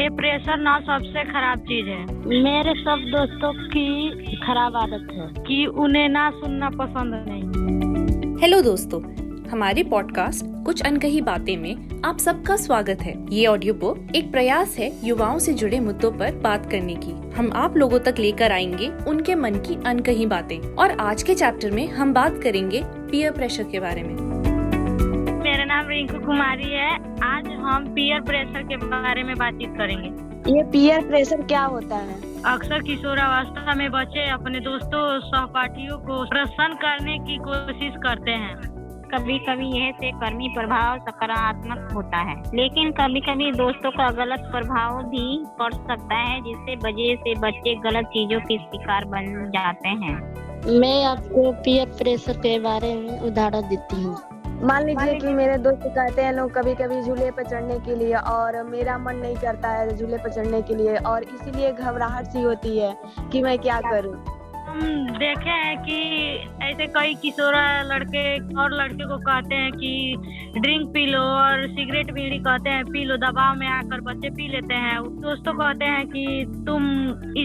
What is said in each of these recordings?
ये प्रेशर ना सबसे खराब चीज़ है। मेरे सब दोस्तों की खराब आदत है। कि उन्हें ना सुनना पसंद नहीं। हेलो दोस्तों हमारे पॉडकास्ट कुछ अनकही बातें में आप सबका स्वागत है। ये ऑडियो बुक एक प्रयास है युवाओं से जुड़े मुद्दों पर बात करने की। हम आप लोगों तक लेकर आएँगे उनके मन की अनकही बातें। और आज के चैप्टर में हम बात करेंगे पीयर प्रेशर के बारे में। मेरा नाम रिंकू कुमारी है हम पीयर प्रेशर के बारे में बातचीत करेंगे। ये पीयर प्रेशर क्या होता है? अक्सर किशोरावस्था में बच्चे अपने दोस्तों सहपाठियों को प्रसन्न करने की कोशिश करते हैं। कभी कभी यह सहकर्मी प्रभाव सकारात्मक होता है लेकिन कभी कभी दोस्तों का गलत प्रभाव भी पड़ सकता है जिससे वजह से बच्चे गलत चीज़ों के शिकार बन जाते हैं। मैं आपको पीयर प्रेशर के बारे में उदाहरण देती हूँ। मान लीजिए कि मेरे दोस्त कहते हैं लोग कभी कभी झूले पर चढ़ने के लिए और मेरा मन नहीं करता है झूले पर चढ़ने के लिए और इसीलिए घबराहट सी होती है कि मैं क्या करूँ। हम देखे हैं कि ऐसे कई किशोरा लड़के और लड़के को कहते हैं कि ड्रिंक पी लो और सिगरेट बीड़ी कहते हैं, पी लो, दबाव में आकर बच्चे पी लेते हैं। दोस्तों कहते हैं कि तुम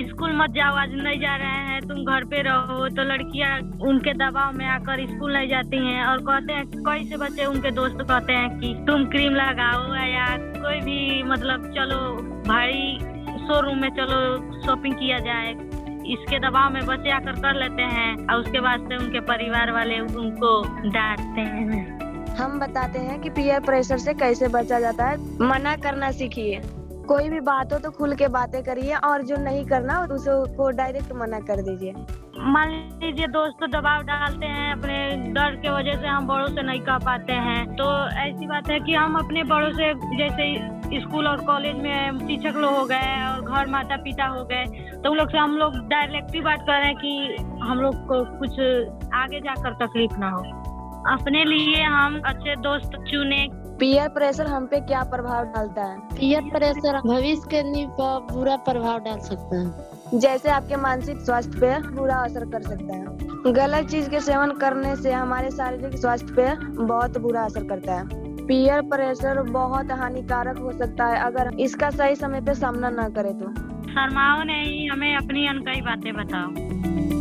स्कूल मत जाओ, आज नहीं जा रहे हैं, तुम घर पे रहो। तो लड़कियाँ उनके दबाव में आकर स्कूल नहीं जाती हैं और कहते हैं, कई से बच्चे उनके दोस्त कहते हैं कि तुम क्रीम लगाओ या कोई भी मतलब चलो, भाई शोरूम में चलो शॉपिंग किया जाए। इसके दबाव में बच्चे आकर कर लेते हैं और उसके बाद से उनके परिवार वाले उनको डांटते हैं। हम बताते हैं कि पीयर प्रेशर से कैसे बचा जाता है। मना करना सीखिए। कोई भी बात हो तो खुल के बातें करिए और जो नहीं करना उसको डायरेक्ट मना कर दीजिए। मान लीजिए दोस्त दबाव डालते हैं, अपने डर के वजह से हम बड़ों से नहीं कह पाते हैं तो ऐसी बात है कि हम अपने बड़ों से, जैसे स्कूल और कॉलेज में शिक्षक लोग हो गए और घर माता पिता हो गए तो उन लोग से हम लोग डायरेक्टली बात कर रहे हैं कि हम लोग को कुछ आगे जाकर तकलीफ़ ना हो। अपने लिए हम अच्छे दोस्त चुने पीयर प्रेशर हम पे क्या प्रभाव डालता है? पीयर प्रेशर भविष्य के लिए बुरा प्रभाव डाल सकता है। जैसे आपके मानसिक स्वास्थ्य पे बुरा असर कर सकता है। गलत चीज़ के सेवन करने से हमारे शारीरिक स्वास्थ्य पे बहुत बुरा असर करता है। पीयर प्रेशर बहुत हानिकारक हो सकता है अगर इसका सही समय पे सामना न करे तो। शर्माओ नहीं हमें अपनी अनकई बातें बताओ।